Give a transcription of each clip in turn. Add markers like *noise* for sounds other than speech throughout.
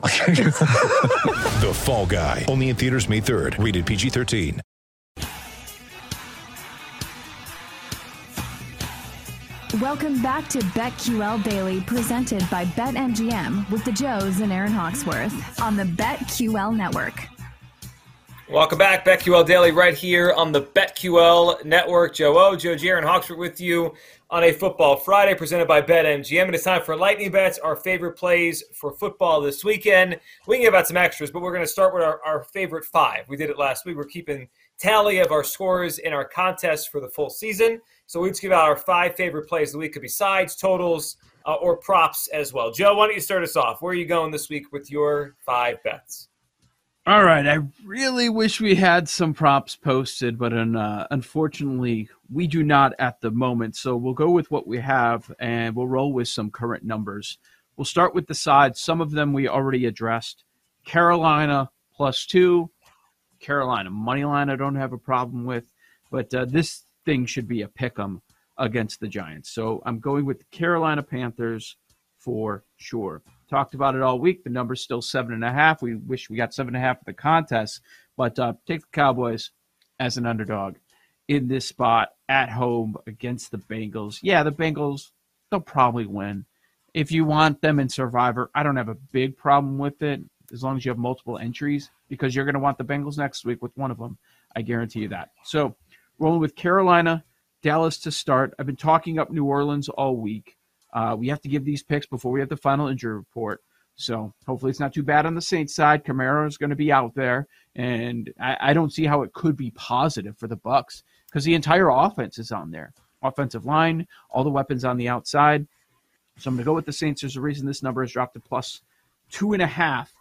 *laughs* The Fall Guy. Only in theaters May 3rd. Rated PG-13. Welcome back to BetQL Daily, presented by BetMGM with the Joes and Aaron Hawksworth on the BetQL network. Welcome back, BetQL Daily, right here on the BetQL Network. Joe O, Joe G, Aaron Hawksworth with you on a Football Friday presented by BetMGM. And it's time for Lightning Bets, our favorite plays for football this weekend. We can give out some extras, but we're going to start with our, our favorite five. We did it last week. We're keeping tally of our scores in our contest for the full season. So we just give out our five favorite plays of the week. Could be sides, totals, uh, or props as well. Joe, why don't you start us off? Where are you going this week with your five bets? All right. I really wish we had some props posted, but uh, unfortunately, we do not at the moment. So we'll go with what we have and we'll roll with some current numbers. We'll start with the sides. Some of them we already addressed. Carolina plus two. Carolina money line, I don't have a problem with, but uh, this thing should be a pick 'em against the Giants. So I'm going with the Carolina Panthers for sure. Talked about it all week. The number's still seven and a half. We wish we got seven and a half for the contest, but uh, take the Cowboys as an underdog in this spot at home against the Bengals. Yeah, the Bengals, they'll probably win. If you want them in Survivor, I don't have a big problem with it as long as you have multiple entries because you're going to want the Bengals next week with one of them. I guarantee you that. So, rolling with Carolina, Dallas to start. I've been talking up New Orleans all week. Uh, we have to give these picks before we have the final injury report. So hopefully it's not too bad on the Saints side. Kamara is going to be out there, and I, I don't see how it could be positive for the Bucks because the entire offense is on there. Offensive line, all the weapons on the outside. So I'm going to go with the Saints. There's a reason this number has dropped to plus two and a half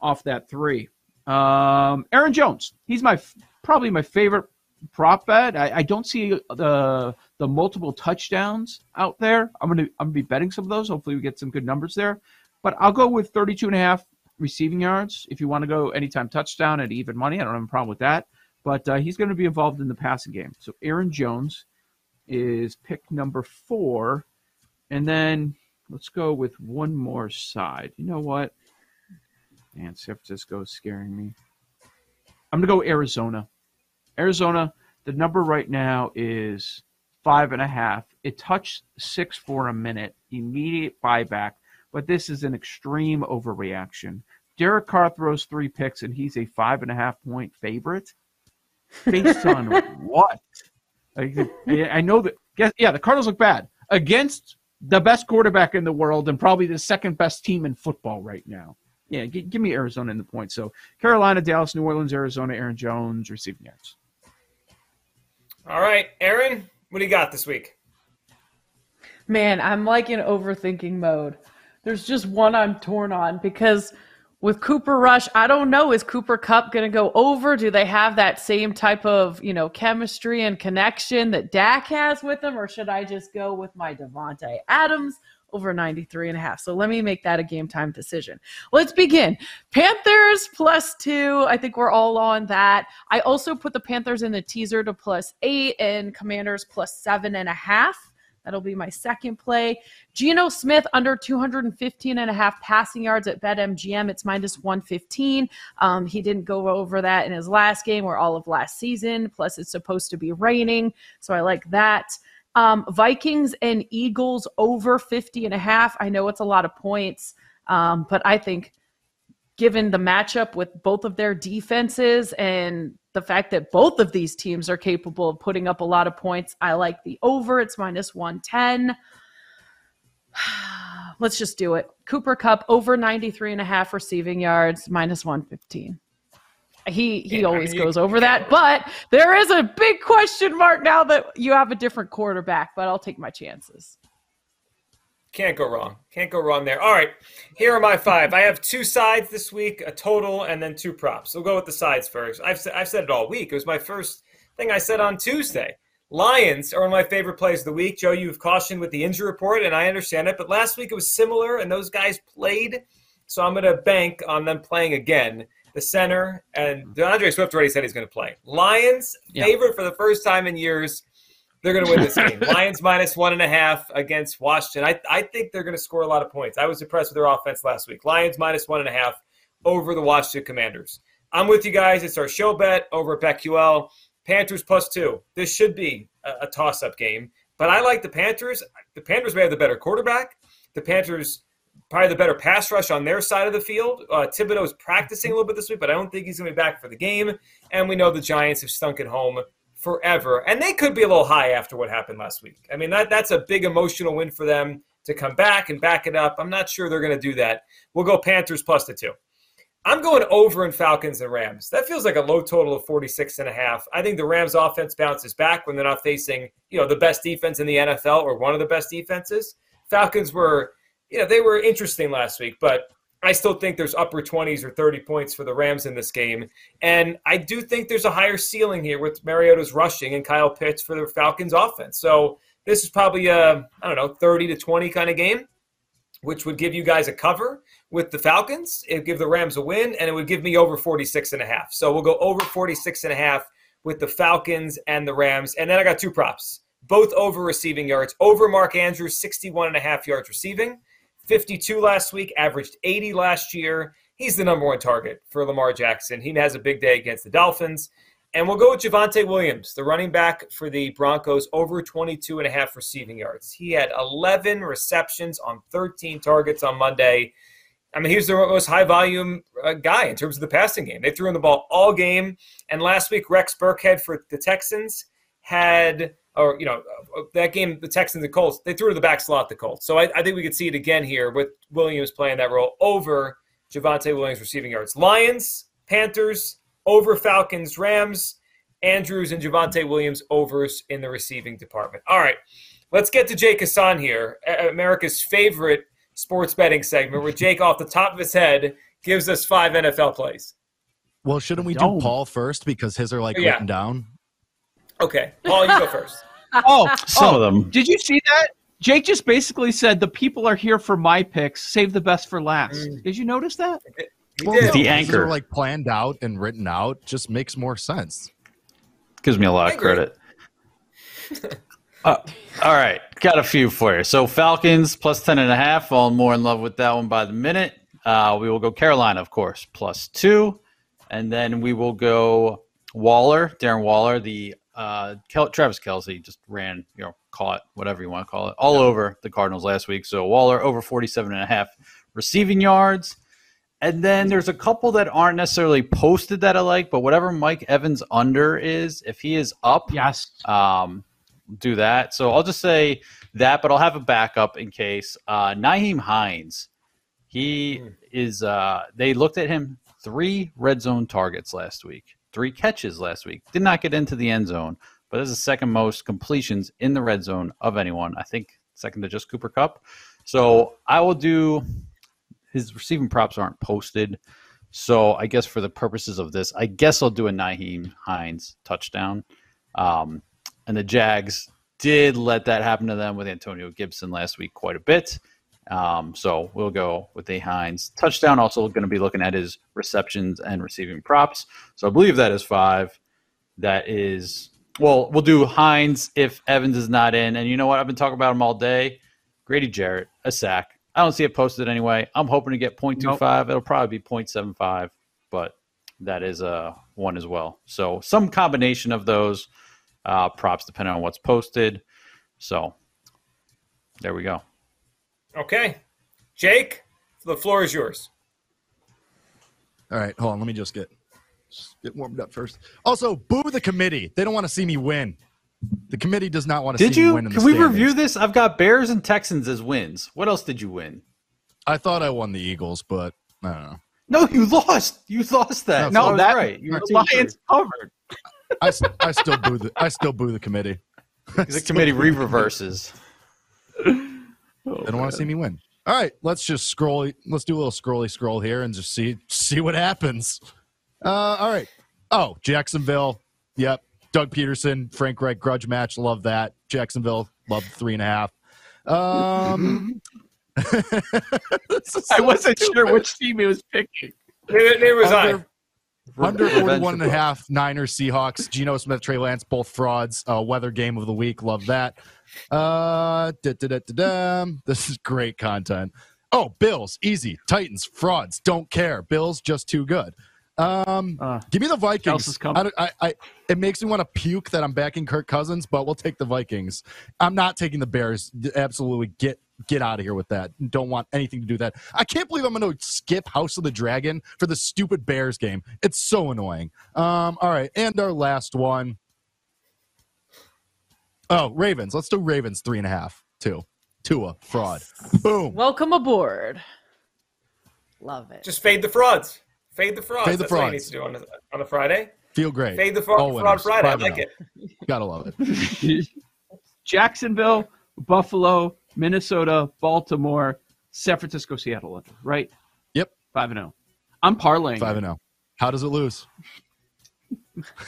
off that three. Um, Aaron Jones, he's my probably my favorite prop bet. I, I, don't see the the multiple touchdowns out there. I'm gonna I'm gonna be betting some of those. Hopefully we get some good numbers there. But I'll go with 32 and a half receiving yards. If you want to go anytime touchdown at even money, I don't have a problem with that. But uh, he's going to be involved in the passing game. So Aaron Jones is pick number four, and then let's go with one more side. You know what? Man, San Francisco is scaring me. I'm gonna go Arizona. Arizona, the number right now is five and a half. It touched six for a minute, immediate buyback, but this is an extreme overreaction. Derek Carr throws three picks, and he's a five and a half point favorite. Based on *laughs* what? I, I know that. Guess, yeah, the Cardinals look bad against the best quarterback in the world and probably the second best team in football right now. Yeah, g- give me Arizona in the point. So Carolina, Dallas, New Orleans, Arizona, Aaron Jones receiving yards. All right, Aaron, what do you got this week? Man, I'm like in overthinking mode. There's just one I'm torn on because with Cooper Rush, I don't know. Is Cooper Kupp going to go over? Do they have that same type of, you know, chemistry and connection that Dak has with them? Or should I just go with my Davante Adams over 93 and a half? So let me make that a game time decision. Let's begin. Panthers plus two. I think we're all on that. I also put the Panthers in the teaser to plus eight and Commanders plus seven and a half. That'll be my second play. Geno Smith under 215 and a half passing yards at BetMGM. It's minus 115. Um, he didn't go over that in his last game or all of last season. Plus, it's supposed to be raining. So I like that. Um, Vikings and Eagles over 50 and a half. I know it's a lot of points, um, but I think given the matchup with both of their defenses and the fact that both of these teams are capable of putting up a lot of points, I like the over. It's minus 110. *sighs* Let's just do it. Cooper Kupp over 93 and a half receiving yards, minus 115. He he Yeah, I always mean, goes over that, but there is a big question mark now that you have a different quarterback, but I'll take my chances. Can't go wrong. Can't go wrong there. All right, here are my five. I have two sides this week, a total, and then two props. We'll go with the sides first. I've, I've said it all week. It was my first thing I said on Tuesday. Lions are one of my favorite plays of the week. Joe, you've cautioned with the injury report, and I understand it. But last week it was similar, and those guys played. So I'm going to bank on them playing again. The center and D'Andre Swift already said he's going to play. Lions Yeah. favorite for the first time in years. They're going to win this *laughs* game. Lions minus one and a half against Washington. I, I think they're going to score a lot of points. I was impressed with their offense last week. Lions minus one and a half over the Washington Commanders. I'm with you guys. It's our show bet over at BetQL. Panthers plus two. This should be a, a toss up game, but I like the Panthers. The Panthers may have the better quarterback. The Panthers probably the better pass rush on their side of the field. Uh, Thibodeaux is practicing a little bit this week, but I don't think he's going to be back for the game. And we know the Giants have stunk at home forever, and they could be a little high after what happened last week. I mean, that that's a big emotional win for them to come back and back it up. I'm not sure they're going to do that. We'll go Panthers plus the two. I'm going over in Falcons and Rams. That feels like a low total of 46 and a half. I think the Rams offense bounces back when they're not facing, you know, the best defense in the NFL or one of the best defenses. Falcons were, you know, they were interesting last week, but I still think there's upper 20s or 30 points for the Rams in this game. And I do think there's a higher ceiling here with Mariota's rushing and Kyle Pitts for the Falcons offense. So this is probably a, I don't know, 30 to 20 kind of game, which would give you guys a cover with the Falcons. It would give the Rams a win, and it would give me over 46 and a half. So we'll go over 46 and a half with the Falcons and the Rams. And then I got two props, both over receiving yards. Over Mark Andrews, 61 and a half yards receiving. 52 last week, averaged 80 last year. He's the number one target for Lamar Jackson. He has a big day against the Dolphins. And we'll go with Javonte Williams, the running back for the Broncos, over 22 and a half receiving yards. He had 11 receptions on 13 targets on Monday. I mean, he was the most high volume uh, guy in terms of the passing game. They threw him the ball all game. And last week, Rex Burkhead for the Texans had, or, you know, that game, the Texans and Colts, they threw to the back slot the Colts. So I, I think we could see it again here with Williams playing that role over Javonte Williams receiving yards. Lions, Panthers, over Falcons, Rams, Andrews, and Javante Williams overs in the receiving department. All right, let's get to Jake Hassan here, America's favorite sports betting segment, where Jake, off the top of his head, gives us five NFL plays. Well, shouldn't we do Paul first because his are like Yeah. written down? Okay, Paul, you go *laughs* first. Oh, Some oh, of them. Did you see that? Jake just basically said the people are here for my picks. Save the best for last. Did you notice that? He Well, did. The his anchor. are like planned out and written out. Just makes more sense. Gives me a lot of credit. *laughs* Uh, all right, got a few for you. So Falcons plus ten and a half. Falling more in love with that one by the minute. Uh, we will go Carolina, of course, plus two, and then we will go Waller, Darren Waller, the uh, Kel- Travis Kelce just ran, you know, caught whatever you want to call it, all over the Cardinals last week. So Waller over 47 and a half receiving yards. And then there's a couple that aren't necessarily posted that I like, but whatever Mike Evans under is, if he is up, Yes. um, do that. So I'll just say that, but I'll have a backup in case. Uh, Nyheim Hines, he is. Uh, they looked at him three red zone targets last week, three catches last week. Did not get into the end zone, but that's the second most completions in the red zone of anyone. I think second to just Cooper Kupp. So I will do. His receiving props aren't posted. So I guess for the purposes of this, I guess I'll do a Nyheim Hines touchdown. Um, and the Jags did let that happen to them with Antonio Gibson last week quite a bit. Um, so we'll go with a Hines touchdown. Also going to be looking at his receptions and receiving props. So I believe that is five. That is well, we'll do Hines if Evans is not in. And you know what? I've been talking about him all day. Grady Jarrett, a sack. I don't see it posted anyway. I'm hoping to get 0.25. It'll probably be 0.75, but that is uh, one as well. So some combination of those uh, props depending on what's posted. So there we go. Okay, Jake, the floor is yours. All right, hold on. Let me just get just get warmed up first. Also, boo the committee. They don't want to see me win. The committee does not want to Did see me you? win. In Can the we standings. review this? I've got Bears and Texans as wins. What else did you win? I thought I won the Eagles, but I don't know. No, you lost. You lost that. No, I was that- right. You were the two for Lions covered. I, s- I still boo the I still boo the committee. *laughs* The committee re reverses. *laughs* Oh, They don't want to see me win. All right, let's just scroll. Let's do a little scrolly scroll here and just see see what happens. Uh, all right. Oh, Jacksonville. Yep. Doug Pederson, Frank Reich grudge match. Love that. Jacksonville. Love the three and a half. Um, *laughs* this I wasn't stupid. sure which team he was picking. Neither, neither was I. Under, under 41 and a half, Niners, Seahawks, Geno Smith, Trey Lance, both frauds. Uh, weather game of the week. Love that. Uh, da, da, da, da, da. *laughs* This is great content. Oh, Bills, easy. Titans, frauds, don't care. Bills, just too good. Um, Uh, give me the Vikings. Kelsey's coming. I, don't- I, I, it makes me want to puke that I'm backing Kirk Cousins, but we'll take the Vikings. I'm not taking the Bears. Absolutely, get get out of here with that. Don't want anything to do with that. I can't believe I'm going to skip House of the Dragon for the stupid Bears game. It's so annoying. Um, all right, and our last one. Oh, Ravens. Let's do Ravens three and a half. Two. Tua fraud. Boom. Welcome aboard. Love it. Just fade the frauds. Fade the frauds. Fade the That's what you need to do on a, on a Friday. Feel great. Fade the fraud, All fraud winners. Friday. I like oh. it. Gotta love it. *laughs* Jacksonville, Buffalo, Minnesota, Baltimore, San Francisco, Seattle. Right? Yep. Five and zero. I'm parlaying. Five and zero. How does it lose? *laughs*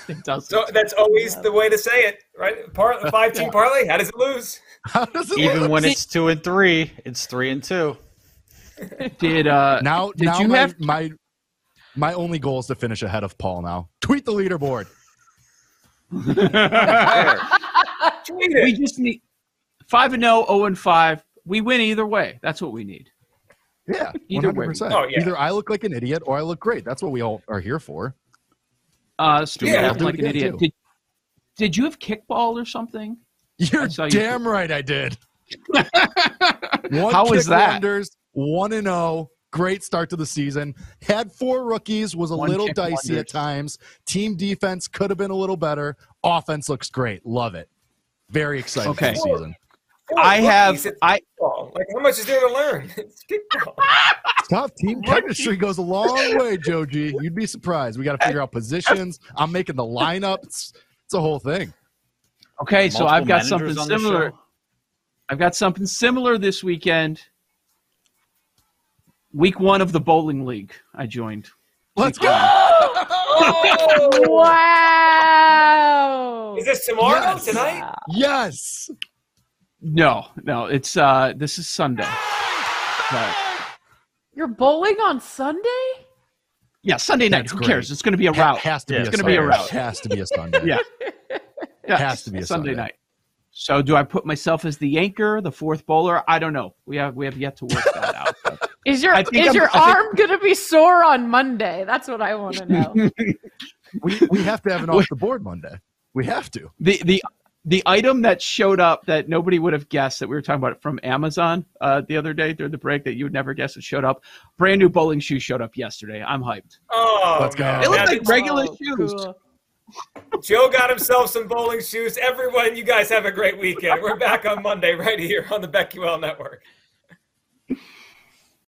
It does. So that's always the way to say it, right? Par- five team *laughs* parlay. How does it lose? How does it Even lose? when it's two and three, it's three and two. *laughs* Did uh now did now you my, have my my only goal is to finish ahead of Paul now. Tweet the leaderboard. We just need five and 0, 0 and five. We win either way. That's what we need. Yeah, Either way. hundred percent. Oh, yeah. Either I look like an idiot or I look great. That's what we all are here for. Uh speaking Yeah, of do like an idiot, did, did you have kickball or something? You're I saw you- damn right. I did. *laughs* One How was kick that? Wonders, one and zero. Great start to the season. Had four rookies. Was a One little kick dicey at times. Team defense could have been a little better. Offense looks great. Love it. Very excited Okay. for the season. Four I have I. Like how much is there to learn? *laughs* It's kickball. *laughs* Team chemistry goes a long way, Joe G. You'd be surprised. We got to figure out positions. I'm making the lineups. It's, it's a whole thing. okay, so I've got something similar. I've got something similar this weekend. Week one of the bowling league I joined. Let's go. Oh! *laughs* Wow. Is this tomorrow? Yes. Tonight? Yes. No, no, it's uh this is Sunday. But, You're bowling on Sunday? yeah, Sunday night. That's Who great. cares? It's going to be a Ha- route. has to Yeah, be. it's a gonna be a Sunday. route. Has to be a Sunday. Yeah. *laughs* Yeah, Has to be a Sunday Sunday. night. So do I put myself as the anchor, the fourth bowler? I don't know. We have we have yet to work that out. but- *laughs* Is your is I'm- your think- arm gonna be sore on Monday? That's what I want to know. *laughs* We we have to have an off the board Monday. We have to. the the the item that showed up that nobody would have guessed that we were talking about from Amazon uh, the other day during the break that you would never guess it showed up. Brand new bowling shoes showed up yesterday. I'm hyped. Oh, Let's go. man. They look like regular Oh, shoes. cool. Joe got himself some bowling shoes. Everyone, you guys have a great weekend. We're back on Monday right here on the BetQL Network.